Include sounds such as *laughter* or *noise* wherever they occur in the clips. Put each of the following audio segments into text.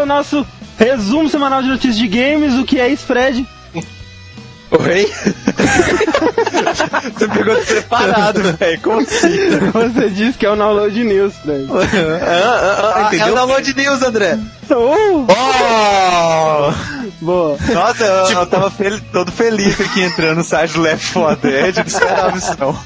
Ao nosso resumo semanal de notícias de games. O que é isso, Fred? Oi? *laughs* Você pegou separado, velho. Como assim? Você disse que é o download news, Fred. *laughs* ah, ah, ah, é o download news, André. Oh! Oh! Boa. Nossa, eu, eu tava fel- todo feliz aqui entrando no site do Left 4 Dead, não esperava isso não.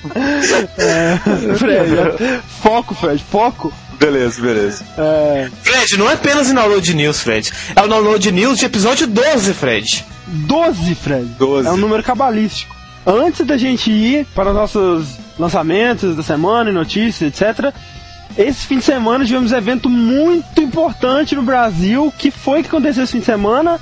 É, Fred, foco, Fred, foco. Beleza, beleza. É, Fred, não é apenas o download news, Fred. É o download news de episódio 12, Fred. 12, Fred. 12. É um número cabalístico. Antes da gente ir para os nossos lançamentos da semana e notícias, etc. Esse fim de semana tivemos um evento muito importante no Brasil. que foi que aconteceu esse fim de semana?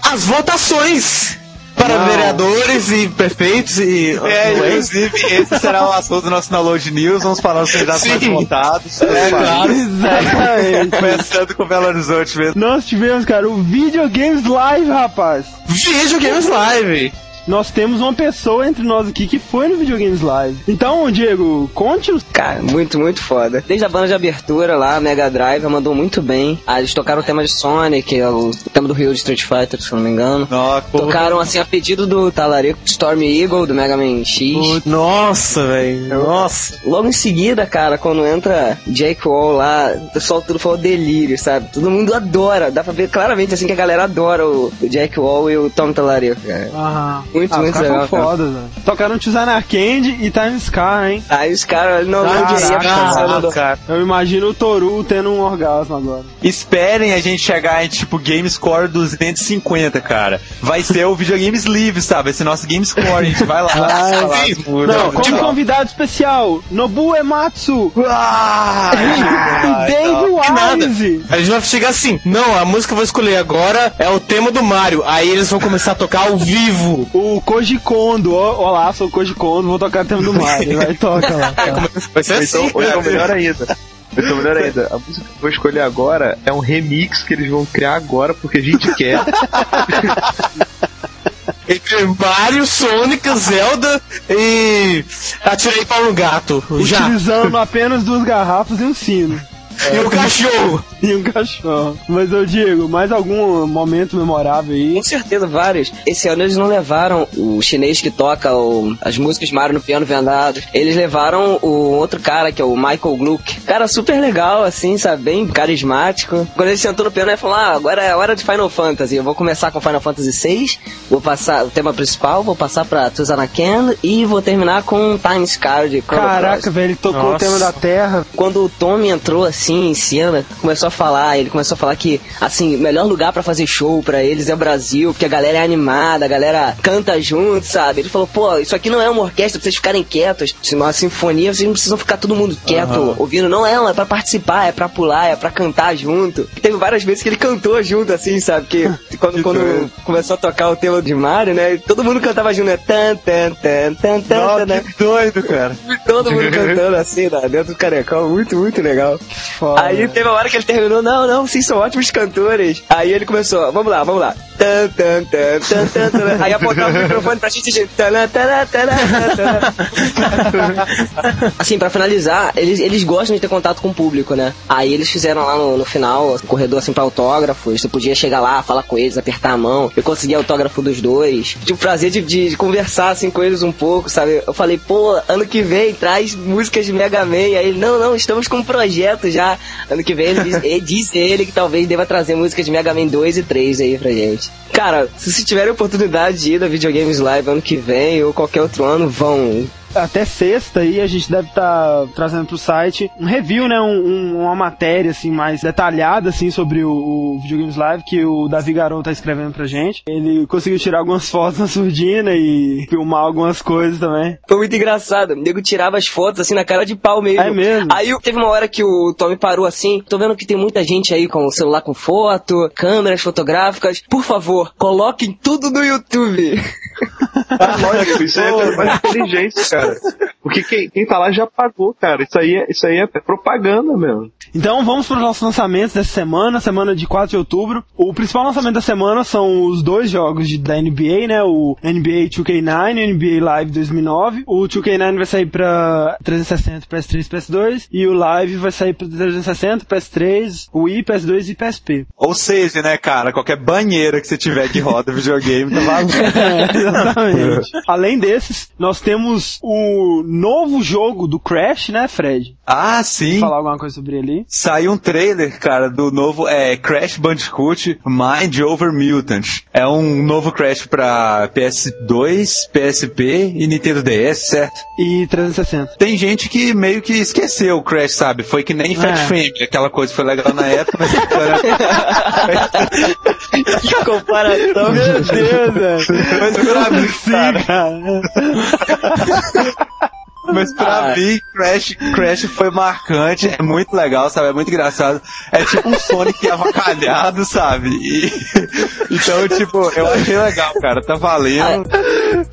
As votações para Não. vereadores e prefeitos e. É, inclusive, esse será o assunto do nosso download news. Vamos falar dos candidatos votados. É, claro. Exatamente. Começando com Belo Horizonte mesmo. Nós tivemos, cara, o Videogames Live, rapaz. Vídeo Games Live. Nós temos uma pessoa entre nós aqui que foi no Videogames Live. Então, Diego, conte-nos. Cara, muito, muito foda. Desde a banda de abertura lá, Mega Drive, mandou muito bem. Ah, eles tocaram o tema de Sonic, é o tema do Rio de Street Fighter, se eu não me engano. Nossa, Tocaram, assim, a pedido do Talarico, Storm Eagle, do Mega Man X. Nossa, velho. Nossa. Logo em seguida, cara, quando entra Jake Wall lá, o pessoal tudo falou delírio, sabe? Todo mundo adora. Dá pra ver claramente, assim, que a galera adora o, o Jake Wall e o Tom Talarico, cara. Aham. Muito, ah, muito legal, fodas, velho. Tocaram Tizana Candy e Time Scar, hein? Aí os caras não não diria cara. Eu imagino o Toru tendo um orgasmo agora. Esperem a gente chegar em tipo Game Score 250, cara. Vai ser o Videogames Livre, sabe? Vai ser nosso Game Score. A gente vai lá. Vai. tudo. Não, como Tipo, convidado especial, Nobu Ematsu Ah, *laughs* e Dave. Wise. A gente vai chegar assim, não, a música que eu vou escolher agora é o tema do Mario. Aí eles vão começar a tocar ao vivo. O Koji Kondo, olá, sou o Koji Kondo, vou tocar o tema do Mario. Vai, toca lá. cara. *laughs* Vai ser assim. então, então melhor ainda. Então, melhor ainda, a música que eu vou escolher agora é um remix que eles vão criar agora, porque a gente quer. *laughs* Entre Mario, Sonic, Zelda e atirei para um gato. Já. Utilizando apenas duas garrafas e um sino. *laughs* E o cachorro. E um cachorro. Mas eu digo, mais algum momento memorável aí? Com certeza, vários. Esse ano eles não levaram o chinês que toca o- as músicas Mario no piano vendado. Eles levaram o outro cara, que é o Michael Gluck. Cara super legal, assim, sabe? Bem carismático. Quando ele sentou no piano, ele falou: Ah, agora é hora de Final Fantasy. Eu vou começar com Final Fantasy VI, vou passar o tema principal, vou passar pra Tuzanaken e vou terminar com Times Card. Caraca, velho, ele tocou o Nossa. tema da Terra. Quando o Tommy entrou assim em cena, começou a falar, ele começou a falar que assim, o melhor lugar pra fazer show pra eles é o Brasil, porque a galera é animada, a galera canta junto, sabe? Ele falou, pô, isso aqui não é uma orquestra pra vocês ficarem quietos. Se uma sinfonia, vocês não precisam ficar todo mundo quieto ouvindo. Não é, não, é pra participar, é pra pular, é pra cantar junto. Teve várias vezes que ele cantou junto, assim, sabe? Que *laughs* quando, quando começou a tocar o tema de Mario, né? Todo mundo cantava junto, né? Tan, tan, tan, tan, tan, Nossa, né? que doido, cara. Todo mundo *laughs* cantando assim, né? dentro do carecão, muito, muito legal. Foda. Aí teve uma hora que ele terminou, não, não, vocês são ótimos cantores. Aí ele começou, vamos lá, vamos lá. Tan, tan, tan, tan, tan, tan. Aí apontava o microfone pra gente e taran. *laughs* Assim, pra finalizar, eles, eles gostam de ter contato com o público, né? Aí eles fizeram lá no, no final, um corredor assim pra autógrafos. Você podia chegar lá, falar com eles, apertar a mão. Eu consegui autógrafo dos dois. Tive o prazer de, de, de conversar assim com eles um pouco, sabe? Eu falei, pô, ano que vem traz músicas de Mega Man. Aí ele, não, não, estamos com um projeto já. Ano que vem diz, ele diz ele que talvez deva trazer músicas de Mega Man 2 e 3 aí pra gente. Cara, se tiverem oportunidade de ir na Videogames Live ano que vem ou qualquer outro ano, vão. Até sexta aí a gente deve estar trazendo pro site um review, né? Um, um- uma matéria assim mais detalhada assim sobre o, o Videogames Live que o Davi Garou tá escrevendo pra gente. Ele conseguiu tirar algumas *laughs* fotos na surdina e filmar algumas coisas também. Foi muito engraçado. O nego tirava as fotos assim na cara de pau mesmo. É mesmo? Aí teve uma hora que o Tommy parou assim. Tô vendo que tem muita gente aí com o celular com foto, câmeras fotográficas. Por favor, coloquem tudo no YouTube. *laughs* Ah, lógico, isso é mais inteligente, cara. good Porque quem, quem tá lá já pagou, cara. Isso aí, é, isso aí é propaganda mesmo. Então vamos para os nossos lançamentos dessa semana, semana de 4 de outubro. O principal lançamento da semana são os dois jogos de, da NBA, né? O NBA 2K9 e o NBA Live 2009. O 2K9 vai sair para 360, PS3 e PS2 e o Live vai sair para 360, PS3, Wii, PS2 e PSP. Ou seja, né, cara, qualquer banheira que você tiver que roda *laughs* videogame tá valendo. É, exatamente. Além desses, nós temos o novo jogo do Crash, né, Fred? Ah, sim. Falar alguma coisa sobre ele? Saiu um trailer, cara, do novo é, Crash Bandicoot Mind Over Mutant. É um novo Crash pra PS2, PSP e Nintendo DS, certo? E 360. Tem gente que meio que esqueceu o Crash, sabe? Foi que nem Fat É. Family, aquela coisa que foi legal na época, mas *laughs* Que comparação. Meu Deus, velho. Mas pra mim, cara, Cara. *laughs* mas pra Ah. mim, Crash, Crash foi marcante, é muito legal, sabe? É muito engraçado. É tipo um Sonic *laughs* avacalhado, sabe? E- *laughs* então, tipo, eu achei legal, cara. Tá valendo.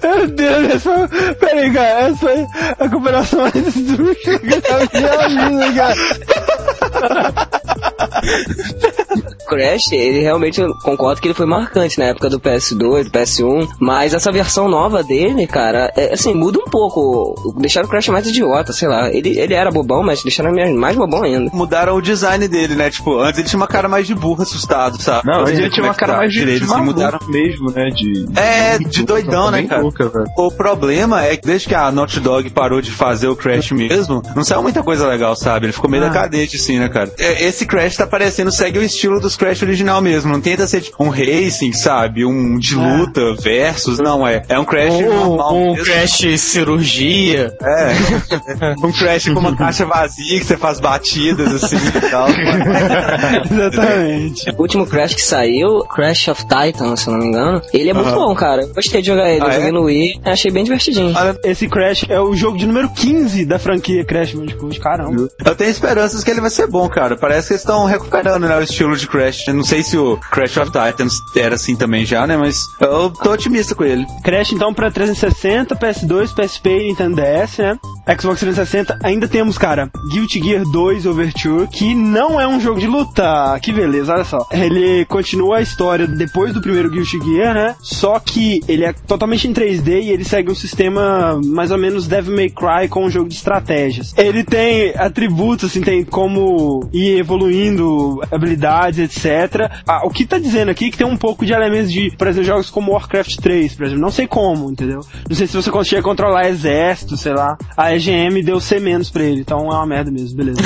Meu Deus, essa. Pera aí, cara. Essa é a comparação mais esdrúxula que eu já vi na vida, cara. *laughs* Crash, ele realmente, eu concordo que ele foi marcante na época do PS2, do PS1, mas essa versão nova dele, cara, é, assim, muda um pouco. Deixaram o Crash mais idiota, sei lá. Ele, ele era bobão, mas deixaram ele mais bobão ainda. Mudaram o design dele, né? Tipo, antes ele tinha uma cara mais de burro, assustado, sabe? Não, Eu ele tinha é uma cara tá mais de, direito, de assim, maluco mudaram. mesmo, né? De, É, de doidão, né, cara? louca. O problema é que desde que a Naughty Dog parou de fazer o Crash mesmo, não saiu muita coisa legal, sabe? Ele ficou meio Ah. decadente, assim, né, cara? É, Esse Crash tá parecendo, segue o estilo dos Crash original mesmo. Não tenta ser tipo um racing, sabe? Um de Ah. luta, versus, não é. É um Crash normal Um, mesmo. Crash cirurgia. É. um Crash com uma *laughs* caixa vazia que você faz batidas, assim, e tal. *laughs* Exatamente. O último Crash que saiu, Crash of Titan, se eu não me engano, ele é muito bom, cara. Eu Gostei de jogar ele, Ah, eu joguei é? no Wii, achei bem divertidinho. Olha, Esse Crash é o jogo de número 15 da franquia Crash Bandicoot. Caramba. Eu tenho esperanças que ele vai ser bom, cara. Parece que eles estão recuperando né, o estilo de Crash. Eu não sei se o Crash of Titans era assim também já, né? Mas eu tô otimista com ele. Crash então pra 360, PS2, PSP e Nintendo DS, né? Xbox 360 ainda temos, cara, Guilty Gear 2 Overture, que não é um jogo de luta. Que beleza, olha só. Ele continua a história depois do primeiro Guilty Gear, né? Só que ele é totalmente em 3D e ele segue um sistema mais ou menos Devil May Cry com um jogo de estratégias. Ele tem atributos, assim, tem como ir evoluindo habilidades, etc. Ah, o que tá dizendo aqui é que tem um pouco de elementos de, por exemplo, jogos como Warcraft 3, por exemplo. Não sei como, entendeu? Não sei se você conseguia controlar exército, sei lá. A EGM deu C menos pra ele, então é uma merda mesmo, beleza. *laughs*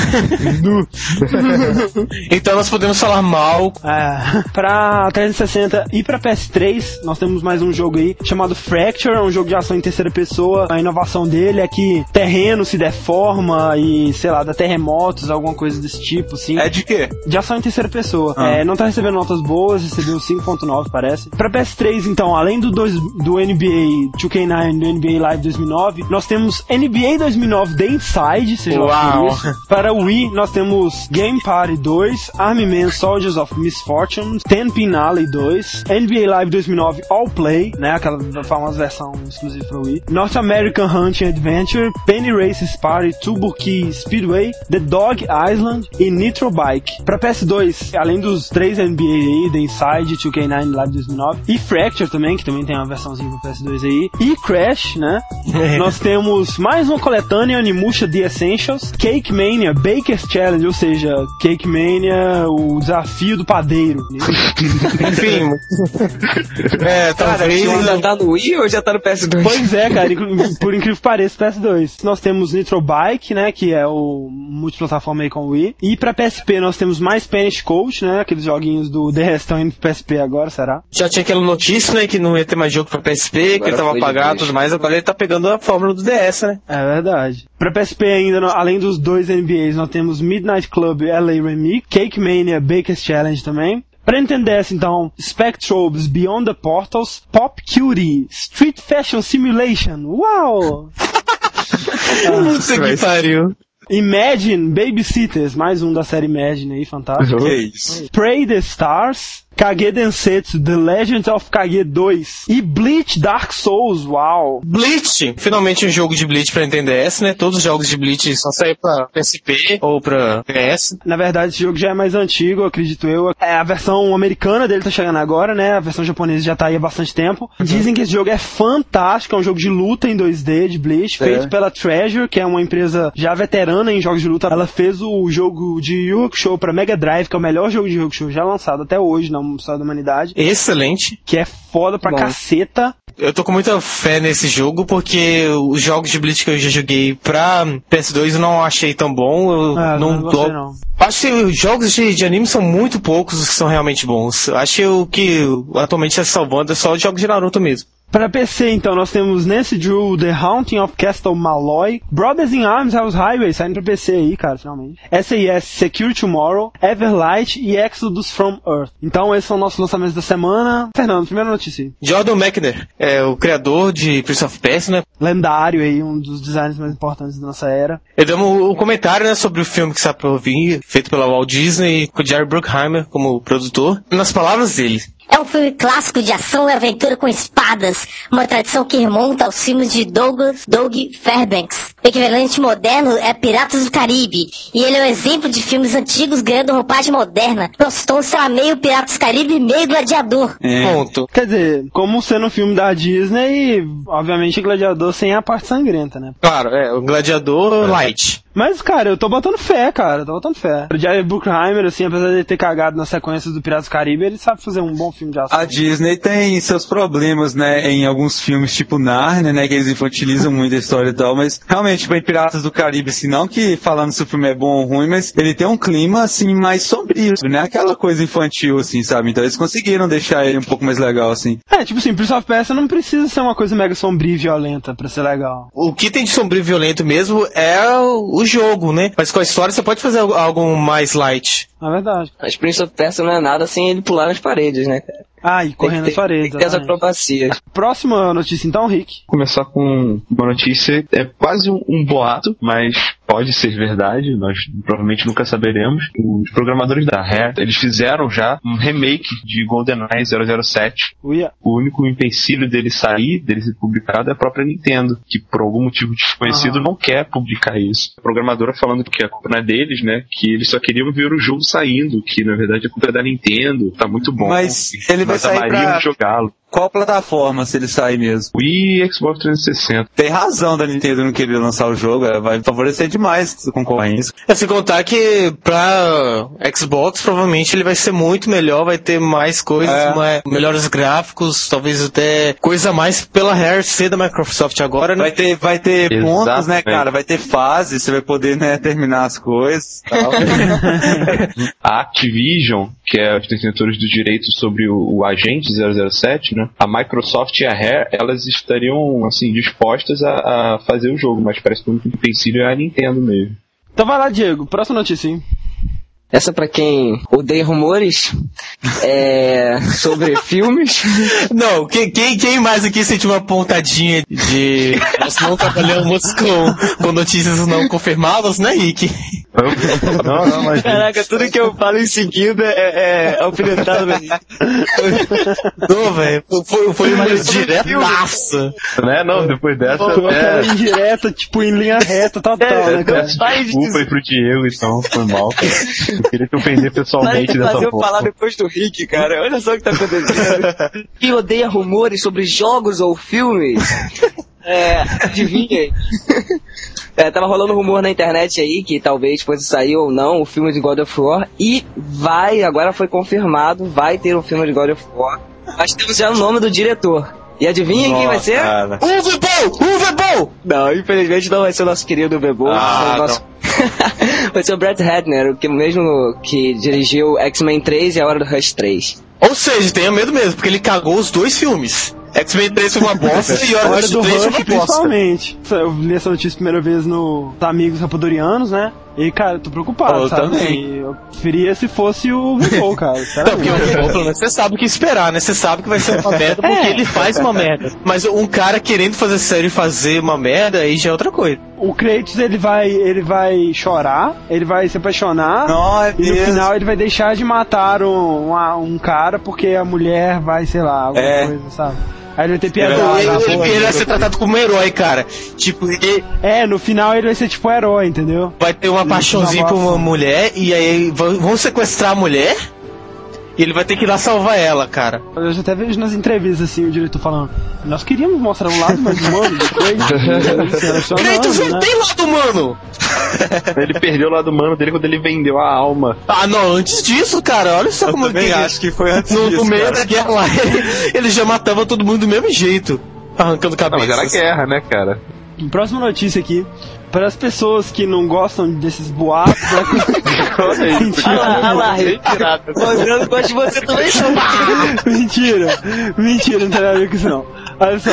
Então nós podemos falar mal. É, pra 360 e pra PS3, nós temos mais um jogo aí chamado Fracture, é um jogo de ação em terceira pessoa. A inovação dele é que terreno se deforma e, sei lá, dá terremotos, alguma coisa desse tipo, assim. É de quê? De ação em terceira pessoa. Ah. É, não tá recebendo notas boas, recebeu 5.9, parece. Pra PS3, então, além do, dois, do NBA 2K9 e do NBA Live 2009, nós temos NBA 2009 The Inside, seja Uau. isso. Para o Wii, nós temos Game Party 2, Army Men Soldiers of Misfortune, Ten Pin Alley 2, NBA Live 2009 All Play, né, aquela famosa versão exclusiva para o Wii, North American Hunting Adventure, Penny Races Party, Turbo Key Speedway, The Dog Island e Nitro Bike. Para PS2, além dos três NBA aí, The Inside, 2K9 Live 2009 e Fracture também, que também tem uma versãozinha para PS2 aí, e Crash, né, *laughs* nós temos mais uma coletânea Animusha The Essentials, Cake Mania Baker's Challenge, ou seja, Cake Mania, o desafio do padeiro. *laughs* Enfim. *laughs* é, talvez. Ele já tá no Wii ou já tá no PS2? Pois é, cara, por incrível que pareça, PS2. Nós temos Nitro Bike, né, que é o multiplataforma aí com o Wii. E pra PSP nós temos mais Spanish Coach, né, aqueles joguinhos do The Rest estão indo pro PSP agora, será? Já tinha aquela notícia, né, que não ia ter mais jogo pra PSP, que ele tava apagado e tudo mais, agora ele tá pegando a fórmula do DS, né? É verdade. Pra PSP ainda, além dos dois NBAs, nós temos Midnight Club LA Remix, Cake Mania Baker's Challenge também. Pra Nintendo DS, então, Spectrobes Beyond the Portals, Pop Cutie, Street Fashion Simulation, uau! *laughs* Puta que pariu. Imagine Babysitters, mais um da série Imagine aí, fantástico. Que isso? Pray the Stars, Kage Densetsu, The Legend of Kage 2 e Bleach Dark Souls, uau! Bleach, finalmente um jogo de Bleach pra NTNDS, né? Todos os jogos de Bleach só saem pra PSP ou pra PS. Na verdade, esse jogo já é mais antigo, acredito eu. É, a versão americana dele tá chegando agora, né? A versão japonesa já tá aí há bastante tempo. Dizem que esse jogo é fantástico, é um jogo de luta em 2D de Bleach, feito pela Treasure, que é uma empresa já veterana em jogos de luta. Ela fez o jogo de Yu Hakusho pra Mega Drive, que é o melhor jogo de Yu Hakusho já lançado até hoje história da humanidade, Excelente. que é foda pra Bom. caceta. Eu tô com muita fé nesse jogo porque os jogos de Bleach que eu já joguei pra PS2 eu não achei tão bom. Eu Ah, não, não tô... não. Acho que os jogos de, de anime são muito poucos os que são realmente bons. Acho que o que atualmente está salvando é só os jogos de Naruto mesmo. Pra PC, então, nós temos Nancy Drew, The Haunting of Castle Malloy, Brothers in Arms, Hell's Highway, saindo pra PC aí, cara, finalmente. SAS, Secure Tomorrow, Everlight e Exodus from Earth. Então, esses são nossos lançamentos da semana. Fernando, primeira notícia. Jordan Mechner é o criador de Prince of Persia, né? Lendário aí, um dos designs mais importantes da nossa era. Ele deu um, um comentário né, sobre o filme que está por vir, feito pela Walt Disney, com Jerry Bruckheimer como produtor. Nas palavras dele, É um filme clássico de ação e aventura com espadas, uma tradição que remonta aos filmes de Douglas Doug Fairbanks. O equivalente moderno é Piratas do Caribe, e ele é um exemplo de filmes antigos ganhando roupagem moderna. Tom será meio Piratas do Caribe, meio Gladiador. É. ponto. Quer dizer, como sendo um filme da Disney, obviamente Gladiador sem a parte sangrenta, né? Claro, é, o Gladiador Light. Mas, cara, eu tô botando fé, cara, tô botando fé. O Jerry Bruckheimer, assim, apesar de ele ter cagado nas sequências do Piratas do Caribe, ele sabe fazer um bom filme de ação. A Disney tem seus problemas, né, em alguns filmes tipo Narnia, né, que eles infantilizam muito a história e tal, mas realmente, tipo, em Piratas do Caribe, assim, não que falando se o filme é bom ou ruim, mas ele tem um clima, assim, mais sombrio, né, aquela coisa infantil, assim, sabe? Então eles conseguiram deixar ele um pouco mais legal, assim. É, tipo assim, Prince of Persia não precisa ser uma coisa mega sombria e violenta pra ser legal. O que tem de sombrio e violento mesmo é o, o jogo, né? Mas com a história você pode fazer algo, mais light. Na verdade. Mas Prince of Persia não é nada sem ele pular nas paredes, né, cara? Ah, e correndo ter- paredes. Tem que ter as acrobacias. Próxima notícia então, Rick. começar com uma notícia, é quase um, um boato, mas pode ser verdade, nós provavelmente nunca saberemos. Os programadores da Rare, eles fizeram já um remake de GoldenEye 007. Uia. O único empecilho dele sair, dele ser publicado, é a própria Nintendo, que por algum motivo desconhecido Ah. não quer publicar isso. A programadora falando que a culpa não é deles, né, que eles só queriam ver o jogo saindo, que na verdade a culpa é da Nintendo, tá muito bom. Mas ele vai nós sair amaríamos pra- jogá-lo. Qual plataforma se ele sair mesmo? Wii e Xbox 360. Tem razão da Nintendo não querer lançar o jogo, é, vai favorecer demais a concorrência. É sem contar que pra Xbox provavelmente ele vai ser muito melhor, vai ter mais coisas, É. mais- melhores gráficos, talvez até coisa mais pela Rare ser da Microsoft agora, né? Vai ter, vai ter pontos, né, cara? Vai ter fases, você vai poder, né, terminar as coisas. e tal. *laughs* A Activision, que é os detentores dos direitos sobre o, o agente 007, né? A Microsoft e a Rare, elas estariam, assim, dispostas a, a fazer o jogo, mas parece que o único empecilho é a Nintendo mesmo. Então vai lá, Diego. Próxima notícia, hein? Essa pra quem odeia rumores é sobre *laughs* filmes. Não, quem, quem, quem mais aqui sentiu uma pontadinha de nós não trabalhamos com, com notícias não confirmadas, né, Rick? Não, não, mas. Caraca, tudo que eu falo em seguida é, é alfinetado. Não, velho, foi, foi uma diretaça. Né? Não, depois dessa. Foi É, indireta, tipo, em linha reta total, né, cara? peço desculpa aí pro Diego, então, foi mal. cara. Eu queria te ofender pessoalmente de dessa fazer eu forma. falar depois do Rick, cara. Olha só o que tá acontecendo. *laughs* Quem odeia rumores sobre jogos ou filmes? É, adivinhem. É, tava rolando rumor na internet aí que talvez fosse sair ou não o filme de God of War. E vai, agora foi confirmado, vai ter um filme de God of War. Mas temos já o nome do diretor. E adivinhem quem vai ser? Cara. Uwe Boll! Uwe Boll! Não, infelizmente não vai ser o nosso querido Bebo. Ah, vai, ser o nosso... *laughs* vai ser o Brett Hadner, o que mesmo que dirigiu X-Men 3 e a Hora do Rush 3. Ou seja, tenha medo mesmo, porque ele cagou os dois filmes. X-Men 3 foi uma bosta e Hora Hora do 3 foi Rush, uma bosta. principalmente. Eu li essa notícia a primeira vez no Amigos Rapadorianos, né? E, cara, eu tô preocupado, Eu sabe? também. Eu preferia se fosse o Vivou, cara. *laughs* Não, porque o. Vivol, pelo menos você sabe o que esperar, né? Você sabe que vai ser uma merda porque *laughs* É. ele faz uma merda. Mas um cara querendo fazer sério e fazer uma merda, aí já é outra coisa. O Kratos, ele vai, ele vai chorar, ele vai se apaixonar. Não, é E no final ele vai deixar de matar um, uma- um cara porque a mulher vai, sei lá, alguma É. coisa, sabe? Aí ele vai ter na ele, porra. ele vai ser tratado como um herói, cara. Tipo, ele É, no final ele vai ser tipo um herói, entendeu? vai ter uma Ele paixãozinha por uma mulher e aí vão vão sequestrar a mulher e ele vai ter que ir lá salvar ela, cara. Eu já até vejo nas entrevistas assim o diretor falando: Nós queríamos mostrar um lado mais humano do Kratos. Kratos não né? tem lado humano! *laughs* Ele perdeu o lado humano dele quando ele vendeu a alma. Ah, não, antes disso, cara, olha só Eu como também ele acho que foi antes no, disso, no meio cara. da guerra lá, *laughs* ele, ele já matava todo mundo do mesmo jeito, arrancando Não, mas era guerra, né, cara? Próxima notícia aqui. Para as pessoas que não gostam desses boatos, né? *laughs* Olha isso. Mentira. Olha lá, olha lá, de você também, Mentira, mentira, não tem nada a ver com isso não. Olha só,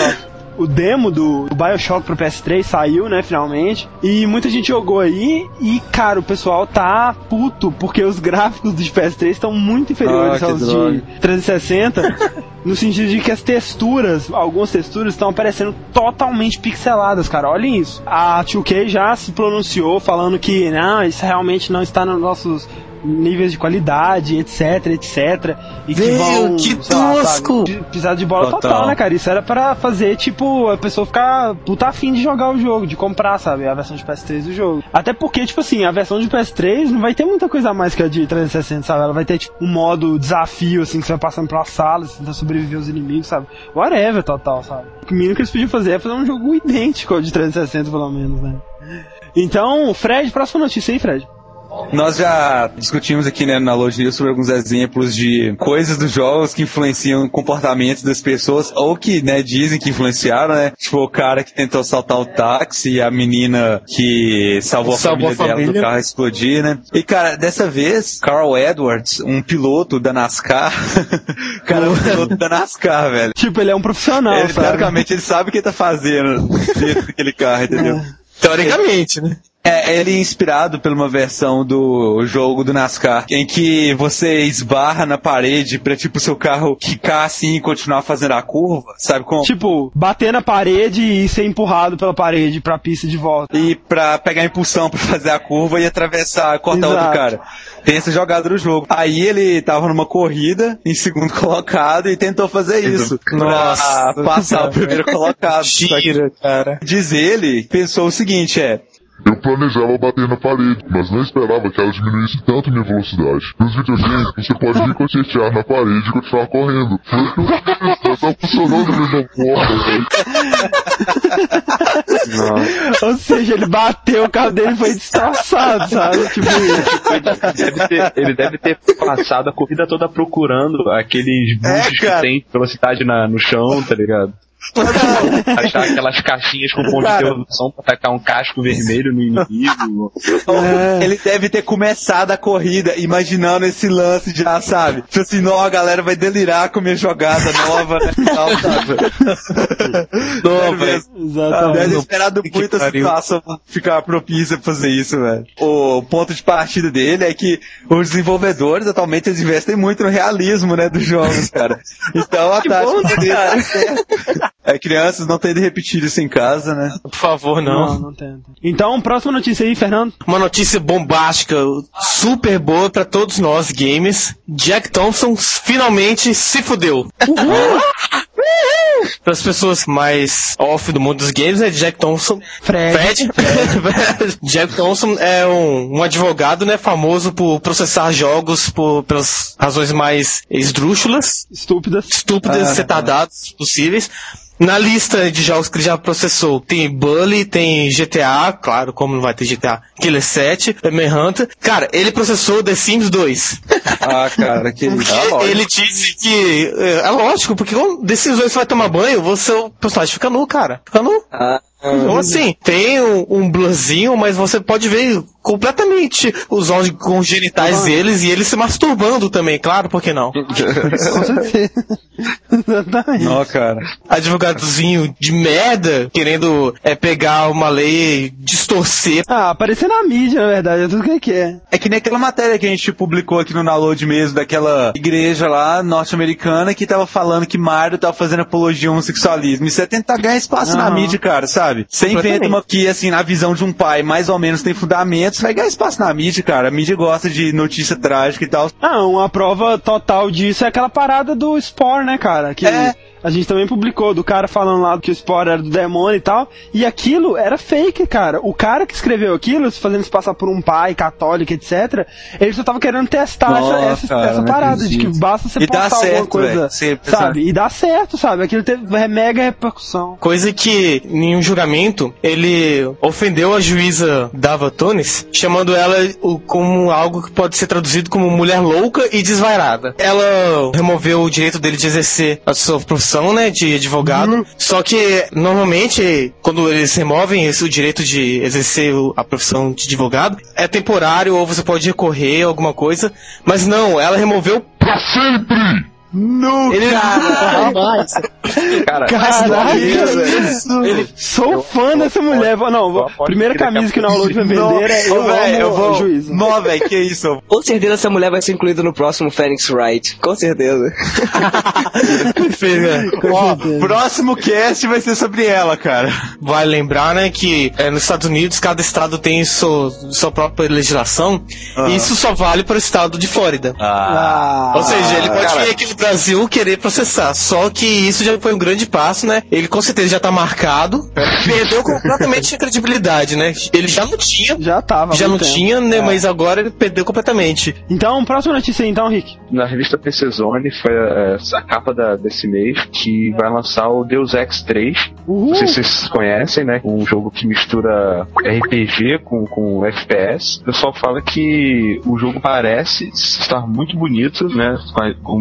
o demo do, do Bioshock pro PS3 saiu, né, finalmente, e muita gente jogou aí, e cara, o pessoal tá puto, porque os *laughs* gráficos dos PS3 estão muito inferiores Ah, aos droga. de 360, *laughs* no sentido de que as texturas, algumas texturas estão aparecendo totalmente pixeladas, cara, olhem isso. A 2K já se pronunciou falando que, não, isso realmente não está nos nossos níveis de qualidade, etc, etc. E que Meu, vão, que sei lá, tosco! pisar de bola total. Total. né, cara? Isso era pra fazer, tipo, a pessoa ficar puta afim de jogar o jogo, de comprar, sabe, a versão de PS3 do jogo. Até porque, tipo assim, a versão de PS3 não vai ter muita coisa a mais que a de 360, sabe? Ela vai ter, tipo, um modo desafio, assim, que você vai passando pelas salas, tentando sobreviver aos inimigos, sabe? Whatever, total, sabe? O mínimo que eles podiam fazer é fazer um jogo idêntico ao de 360, pelo menos, né? Então, Fred, próxima notícia aí, Fred. Nós já discutimos aqui né, na Logia sobre alguns exemplos de coisas dos jogos que influenciam o comportamento das pessoas, ou que né, dizem que influenciaram, né? Tipo, o cara que tentou saltar o táxi e a menina que salvou a Salvou família, a dela do família. carro explodir, né? E, cara, dessa vez, Carl Edwards, um piloto da NASCAR, *laughs* cara é um piloto da NASCAR, velho. Tipo, ele é um profissional, Ele, sabe? teoricamente, ele sabe o que ele tá fazendo dentro daquele carro, entendeu? Teoricamente, né? É, ele é inspirado por uma versão do jogo do NASCAR, em que você esbarra na parede pra, tipo, seu carro quicar assim e continuar fazendo a curva, sabe como? Tipo, bater na parede e ser empurrado pela parede pra pista de volta. E pra pegar impulsão pra fazer a curva e atravessar, cortar Exato. outro cara. Tem essa jogada no jogo. Aí ele tava numa corrida, em segundo *laughs* colocado, e tentou fazer isso. Nossa. pra passar o primeiro *laughs* colocado. Tira, cara. diz ele, pensou o seguinte, é, Eu planejava bater na parede, mas não esperava que ela diminuísse tanto minha velocidade. Nos videogames, você pode ricochetear na parede e continuar correndo. Foi o que eu fiz, mas tá funcionando da mesma forma, velho. Ou seja, ele bateu, o carro dele foi destroçado, sabe? Tipo isso. Ele deve, ter, ele deve ter passado a corrida toda procurando aqueles buchos que cara. tem velocidade na, no chão, tá ligado? *laughs* Achar aquelas caixinhas com ponto de Cara. interrogação pra tacar um casco vermelho no inimigo. É. Ele deve ter começado a corrida imaginando esse lance já, sabe? Tipo assim, não, a galera vai delirar com minha jogada nova, né? Tal, sabe? Não, velho. mesmo. Exatamente. Deve esperado muito a situação pra ficar propícia pra fazer isso, velho. O ponto de partida dele é que os desenvolvedores atualmente eles investem muito no realismo, né, dos jogos, cara. Então a tática dele tá certa. É, crianças não tem de repetir isso em casa, né? Por favor, Não, não. não tenta. Então, próxima notícia aí, Fernando. Uma notícia bombástica, super boa pra todos nós gamers. Jack Thompson finalmente se fudeu. *laughs* Para as pessoas mais off do mundo dos games, é Jack Thompson. Fred. Fred. *laughs* Jack Thompson é um, um advogado, né, famoso por processar jogos por, pelas razões mais esdrúxulas Estúpidas. estúpidas Ah, e retardadas possíveis. Na lista de jogos que ele já processou, tem Bully, tem GTA, claro, como não vai ter GTA, Killer 7, Hunter. Cara, ele processou The Sims 2. Ah, cara, que Porque ele disse que. É, é lógico, porque quando The Sims 2 você vai tomar banho, você, o personagem fica nu, cara. Fica nu. Ah, Então assim, tem um, um blurzinho, mas você pode ver completamente os órgãos congenitais deles e eles se masturbando também, claro, por que não? Com certeza. Exatamente. Não, cara. Advogadozinho de merda querendo é, pegar uma lei e distorcer. Ah, aparecer na mídia, na verdade, é tudo que ele quer. É que nem aquela matéria que a gente publicou aqui no Download mesmo, daquela igreja lá, norte-americana, que tava falando que Mario tava fazendo apologia ao homossexualismo. Isso é tentar ganhar espaço na Aham. mídia, cara, sabe? Você inventa uma que, assim, na visão de um pai, mais ou menos tem fundamentos, vai ganhar espaço na mídia, cara. A mídia gosta de notícia trágica e tal. Ah, uma prova total disso é aquela parada do Spore, né, cara? Que É. a gente também publicou, do cara falando lá que o Spore era do demônio e tal. E aquilo era fake, cara. O cara que escreveu aquilo, se fazendo se passar por um pai católico, etc., ele só tava querendo testar Nossa, essa, essa, cara, essa parada de acredito. que basta você E postar alguma certo, coisa, velho. Você- sabe? E dá certo, sabe? Aquilo teve mega repercussão. Coisa que, em um julgamento, ele ofendeu a juíza Dava Tunis, chamando ela como algo que pode ser traduzido como mulher louca e desvairada. Ela removeu o direito dele de exercer a sua profissão, né, de advogado. Só que, normalmente, quando eles removem esse, o direito de exercer a profissão de advogado, é temporário ou você pode recorrer a alguma coisa. Mas não, ela removeu Pra sempre! No, ele, Cara, Caraca, isso. ele, sou fã dessa mulher. Não, vou, primeira crer, camisa que na Download vai Não, vender é eu véi, amo eu vou. o juízo. Não, velho, que isso? Com certeza essa mulher vai ser incluída no próximo Phoenix Wright. Com certeza. *laughs* Ó, próximo cast vai ser sobre ela, cara. Vai lembrar, né, que é, nos Estados Unidos cada estado tem seu, sua própria legislação e isso só vale para o estado de Flórida. Ah, Ou seja, ele pode cara. vir aqui no Brasil querer processar. Só que isso já foi um grande passo, né? Ele com certeza já tá marcado. Perdeu completamente a credibilidade, né? Ele já não tinha. já tava. Já não tempo. tinha, né? Mas agora ele perdeu completamente. Então, próxima notícia aí, então, Rick. na revista PC Zone foi é, a capa da- desse mês que vai lançar o Deus Ex 3. Uhul. Não sei se vocês conhecem, né? Um jogo que mistura RPG com, com FPS. O pessoal fala que o jogo parece estar muito bonito, né? Com a- com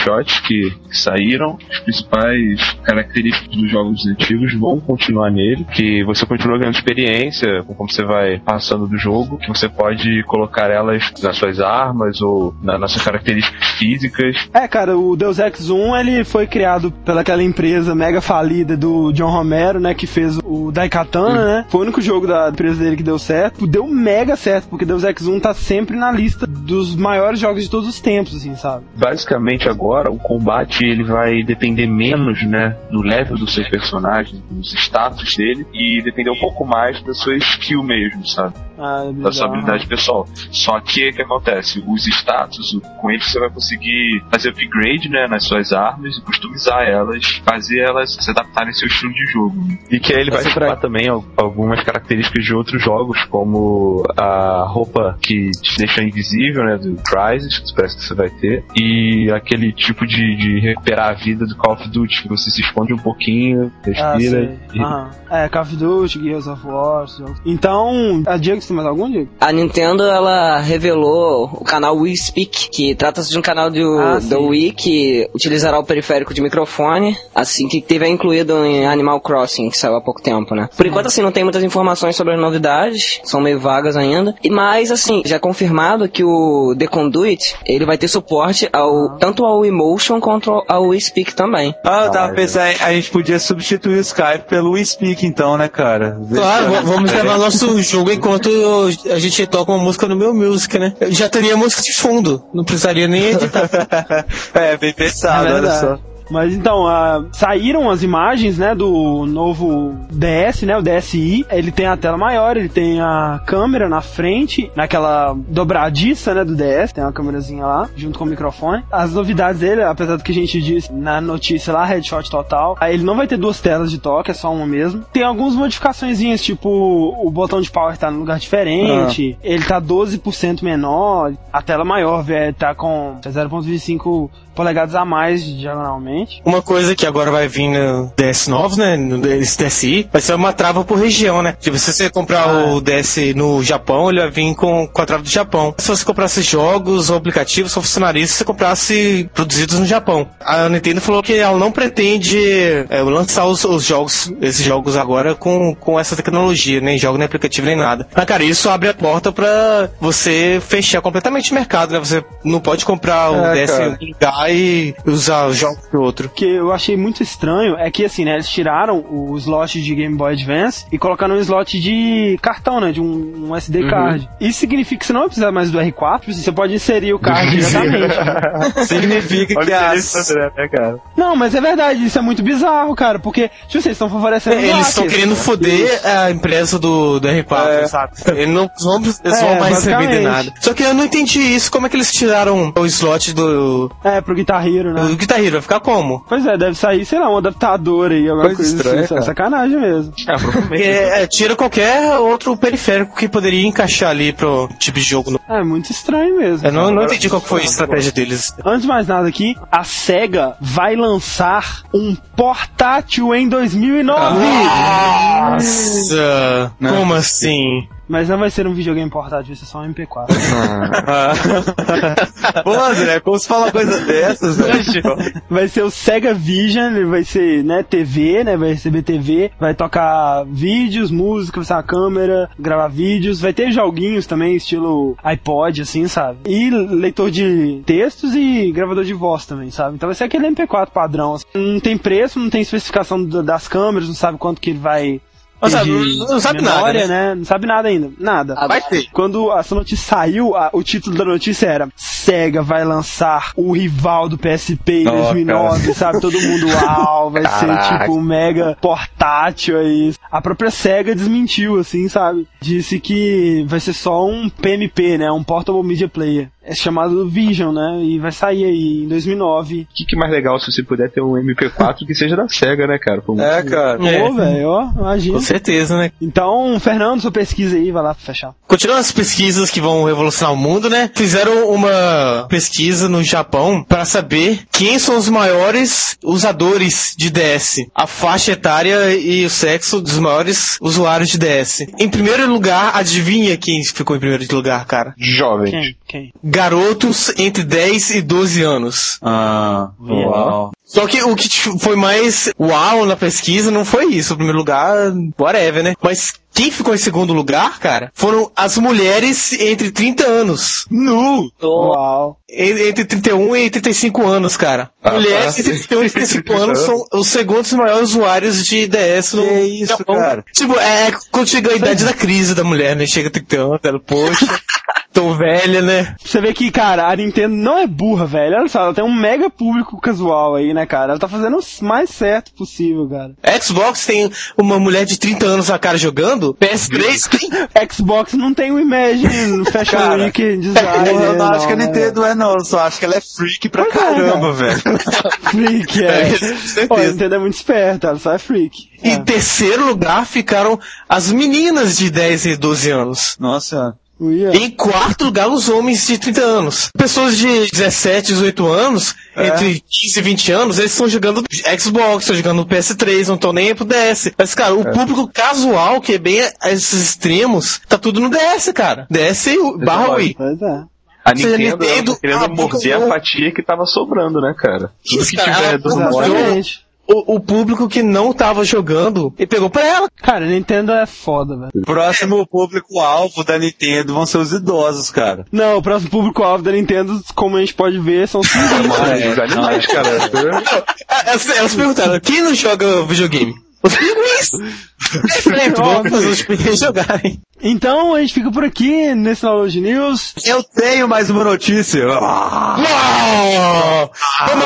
screenshots que, saíram. As principais características dos jogos antigos vão continuar nele. Que você continua ganhando experiência conforme você vai passando do jogo. Que você pode colocar elas nas suas armas ou na- nas suas características físicas. É, cara, o Deus Ex 1 ele foi criado pelaquela empresa mega falida do John Romero, né, que fez o Daikatana, né? Foi o único jogo da empresa dele que deu certo. Deu mega certo, porque Deus Ex 1 tá sempre na lista dos maiores jogos de todos os tempos, assim, sabe? basicamente agora o combate ele vai depender menos, né, do level do seu personagem, dos status dele e depender um pouco mais da sua skill mesmo, sabe? Ah, Da sua habilidade pessoal. Só que o que acontece? Os status, com eles você vai conseguir fazer upgrade, né, nas suas armas e customizar elas, fazer elas se adaptarem ao seu estilo de jogo. E que aí ele vai Essa chamar também al- algumas características de outros jogos, como a roupa que te deixa invisível, né, do Crysis, que parece que você vai ter, e aquele tipo de, de recuperar a vida do Call of Duty, que você se esconde um pouquinho, Ah, respira sei. e Aham. É, Call of Duty, Gears of War. Então, a Diego, você tem mais algum, Diego? A Nintendo, ela revelou o canal Wii Speak, que trata-se de um canal do, Ah, do. Wii que utilizará o periférico de microfone, assim que teve incluído em Animal Crossing, que saiu há pouco tempo, né? Por enquanto, assim, não tem muitas informações sobre as novidades, são meio vagas ainda. E mais, assim, já é confirmado que o The Conduit, ele vai ter suporte ao, tanto ao Emotion quanto ao Wii Speak também. Ah, eu tava pensando, a gente podia substituir o Skype pelo WeSpeak então, né, cara? Claro, v- vamos gravar nosso jogo enquanto a gente toca uma música no meu music, né? Eu já teria música de fundo, não precisaria nem editar. *laughs* é, bem pensado, É olha só. Mas então, ah, saíram as imagens, né, do novo DS, né, o DSi. Ele tem a tela maior, ele tem a câmera na frente, naquela dobradiça, né, do DS. Tem uma câmerazinha lá, junto com o microfone. As novidades dele, apesar do que a gente disse na notícia lá, headshot total, ah, ele não vai ter duas telas de toque, é só uma mesmo. Tem algumas modificações, tipo, o botão de power tá num lugar diferente, ele tá 12% menor, a tela maior, velho, tá com 0.25 polegadas a mais diagonalmente. Exatamente. Uma coisa que agora vai vir no DS novos, né? No DS DSi, vai ser uma trava por região, né? Tipo, se você comprar o DS no Japão, ele vai vir com, com a trava do Japão. Se você comprasse jogos ou aplicativos, só funcionaria se você comprasse produzidos no Japão. A Nintendo falou que ela não pretende é, lançar os, os jogos, esses jogos agora com, com essa tecnologia, nem jogo, nem aplicativo, nem nada. Mas, cara, isso abre a porta pra você fechar completamente o mercado, né? Você não pode comprar o É, DS em lugar e usar os jogos do outro. O que eu achei muito estranho é que, assim, né, eles tiraram o slot de Game Boy Advance e colocaram um slot de cartão, né, de um, um SD card. Isso significa que você não vai precisar mais do R4, tipo assim, você pode inserir o card *laughs* diretamente. *laughs* Significa que as... isso, né, cara? Não, mas é verdade, isso é muito bizarro, cara, porque, tipo, vocês estão favorecendo Eles hackers, estão querendo né? foder a empresa do, do R4, É. sabe? Eles não vão, eles É, vão mais receber basicamente. nada. Só que eu não entendi isso. Como é que eles tiraram o slot do, É, pro Guitar Hero, né? do Guitar Hero? Vai ficar como? Pois é, deve sair, sei lá, um adaptador aí, alguma Coisa coisa estranha, assim. cara. Sacanagem mesmo. Provavelmente. Porque, é, tira qualquer outro periférico que poderia encaixar ali pro tipo de jogo. É muito estranho mesmo. Eu não, não entendi qual que foi a estratégia deles. Antes de mais nada aqui, a SEGA vai lançar um portátil em 2009. Nossa, como assim? Mas não vai ser um videogame portátil, vai ser só um MP4. *laughs* Pô, André, como se fala coisa dessas, velho? vai ser o Sega Vision, vai ser, né, TV, né, vai receber TV, vai tocar vídeos, música, vai ser uma câmera, gravar vídeos, vai ter joguinhos também, estilo iPod, assim, sabe? E leitor de textos e gravador de voz também, sabe? Então vai ser aquele MP4 padrão. assim. Não tem preço, não tem especificação da- das câmeras, não sabe quanto que ele vai... Não sabe- não sabe nada, memória, né? né? Não sabe nada ainda. Nada. Vai ter. Quando essa notícia saiu, a- o título da notícia era Sega vai lançar o rival do PSP em Ó, 2009, sabe? Todo mundo, uau, *laughs* vai ser Caraca. tipo um mega portátil aí. A própria Sega desmentiu, assim, sabe? Disse que vai ser só um PMP, né? Um Portable Media Player. É chamado Vision, né? E vai sair aí em 2009. O que, que é mais legal se você puder ter um MP4 que seja da SEGA, né, cara? Pô, É, cara. É. Pô, velho, ó, imagina. Com certeza, né? Então, Fernando, sua pesquisa aí, vai lá fechar. Continuando as pesquisas que vão revolucionar o mundo, né? Fizeram uma pesquisa no Japão para saber quem são os maiores usadores de DS. A faixa etária e o sexo dos maiores usuários de DS. Em primeiro lugar, adivinha quem ficou em primeiro lugar, cara? Jovem. Quem? Quem? Garotos entre 10 e 12 anos. Ah, uau. Só que o que foi mais uau na pesquisa não foi isso. O primeiro lugar, whatever, né? Mas quem ficou em segundo lugar, cara, foram as mulheres entre 30 anos. Nu! Uau. En- Entre 31 e 35 anos, cara. Ah, mulheres tá. entre 31 e 35 anos são *laughs* os segundos maiores usuários de DS no Que isso, Japão. cara? Tipo, é quando chega a idade da crise da mulher, né? Chega 30 anos, ela, poxa, *laughs* velha, né? Você vê que, cara, a Nintendo não é burra, velho. Olha só, ela tem um mega público casual aí, né, cara? Ela tá fazendo o mais certo possível, cara. Xbox tem uma mulher de 30 anos na cara jogando, PS3 tem Xbox não tem o Imagine Fashion Cara, Week Design. Eu não acho que a né, Nintendo é não, eu só acho que ela é freak pra Pois é, caramba, velho. *laughs* Freak, é. *laughs* É, a Nintendo é muito esperta, ela só é freak. Em É. terceiro lugar ficaram as meninas de 10 e 12 anos. Nossa, É. Em quarto lugar, os homens de 30 anos. Pessoas de 17, 18 anos, É. entre 15 e 20 anos, eles estão jogando Xbox, estão jogando PS3, não estão nem aí pro DS. Mas, cara, o público casual, que é bem a esses extremos, tá tudo no DS, cara. DS e o- barra Wii. Pois é. A Ou seja, Nintendo, Nintendo, tá querendo ah, morder a fatia que tava sobrando, né, cara? Tudo Isso, que cara, tiver do. O, o público que não tava jogando, e pegou pra ela. Cara, a Nintendo é foda, velho. próximo público-alvo da Nintendo vão ser os idosos, cara. Não, o próximo público-alvo da Nintendo, como a gente pode ver, são os civis. Mano, os animais, cara. Elas, elas perguntaram, quem não joga videogame? Os pinguins! Perfeito, *laughs* vamos fazer os pinguins jogarem. Então, a gente fica por aqui nesse Download News. Eu tenho mais uma notícia. Vamos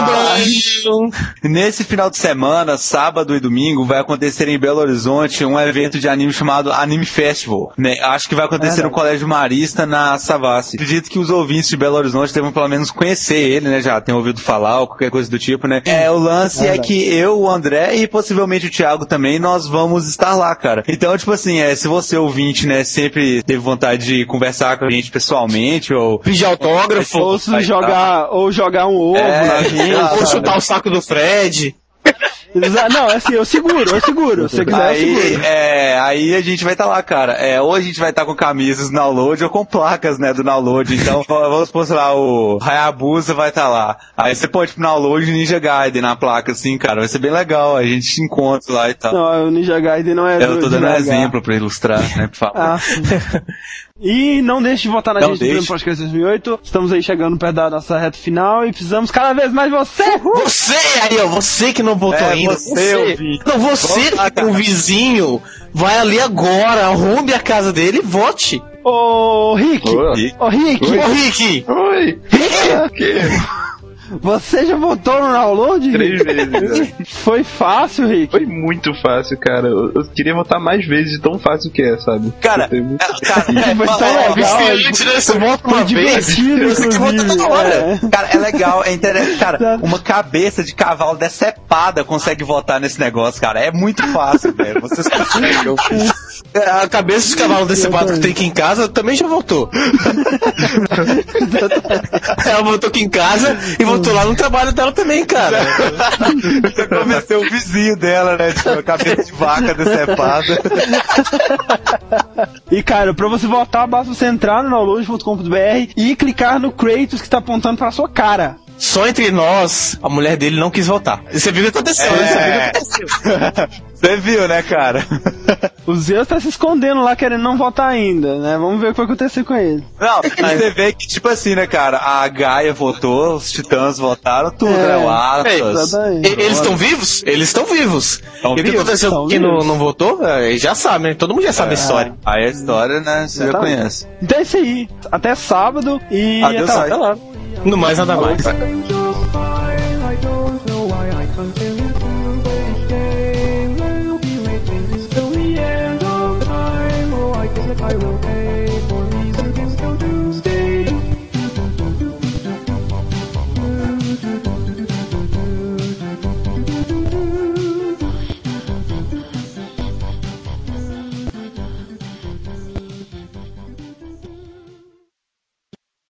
Brasil! Nesse final de semana, sábado e domingo, vai acontecer em Belo Horizonte um evento de anime chamado Anime Festival. né? Acho que vai acontecer Verdade. no Colégio Marista, na Savassi. Acredito que os ouvintes de Belo Horizonte devem pelo menos conhecer ele, né? Já tem ouvido falar ou qualquer coisa do tipo, né? É, o lance é Verdade. que eu, o André e possivelmente o Thiago também, nós vamos estar lá, cara. Então, tipo assim, é, se você ouvinte, né, sempre teve vontade de conversar com a gente pessoalmente ou Pedir autógrafo. Ou tá. jogar, ou jogar um ovo É, na *laughs* gente. Vou chutar o saco do Fred. Não, é assim, eu seguro, eu seguro. Se você quiser, eu Aí, seguro. é, aí a gente vai estar lá, cara. É, ou a gente vai estar com camisas do download ou com placas, né, do download. Então, *laughs* vamos lá, o Hayabusa vai estar lá. Aí você pode ir pro download Ninja Gaiden na placa, assim, cara. Vai ser bem legal. A gente se encontra lá e tal. Não, o Ninja Gaiden não é Eu tô dando negar. exemplo pra ilustrar, né, por favor. Ah, sim. *laughs* E não deixe de votar na Não gente no deixe. Prêmio Podcast 2008. Estamos aí chegando perto da nossa reta final e precisamos cada vez mais de você! Você aí, ó, você que não votou É, ainda. você, ouvinte. Não, você um cara. vizinho, vai ali agora, arrume a casa dele e vote. Ô, Rick! Oi. Ô, Rick! Ô, Rick! Oi! Rick! Você já votou no download? Três vezes, né? *laughs* Foi fácil, Rick. Foi muito fácil, cara. Eu, eu queria votar mais vezes de tão fácil que é, sabe? Cara, muito- é, cara, *laughs* é, tão é, legal. Viciante, né? Você uma vez. Você que toda hora. É. Cara, é legal, é interessante. Cara, *laughs* uma cabeça de cavalo decepada consegue votar nesse negócio, cara. É muito fácil, velho. Vocês conseguem. É, A cabeça de cavalo decepado que tem aqui em casa também já votou. *laughs* Ela votou aqui em casa e votou lá no trabalho dela também, cara. Você convenceu o vizinho dela, né? Tipo, a cabeça de vaca decepada. E cara, pra você votar, basta você entrar no download.com.br e clicar no Kratos que tá apontando pra sua cara. Só entre nós, a mulher dele não quis votar. Você viu o que aconteceu, né? Você viu o que aconteceu. *laughs* Você viu, né, cara? O Zeus tá se escondendo lá querendo não votar ainda, né? Vamos ver o que vai acontecer com ele. Não, *laughs* e você vê que, tipo assim, né, cara? A Gaia votou, os titãs votaram, tudo, É, né? O Atlas. Eles estão vivos? Eles estão vivos. Tão e o que aconteceu tão quem não, não votou? É, já sabe, né? Todo mundo já sabe a história. Aí a história, né? Você já conhece. Então é isso aí. Até sábado e Adeus, até lá. No mais, nada mais.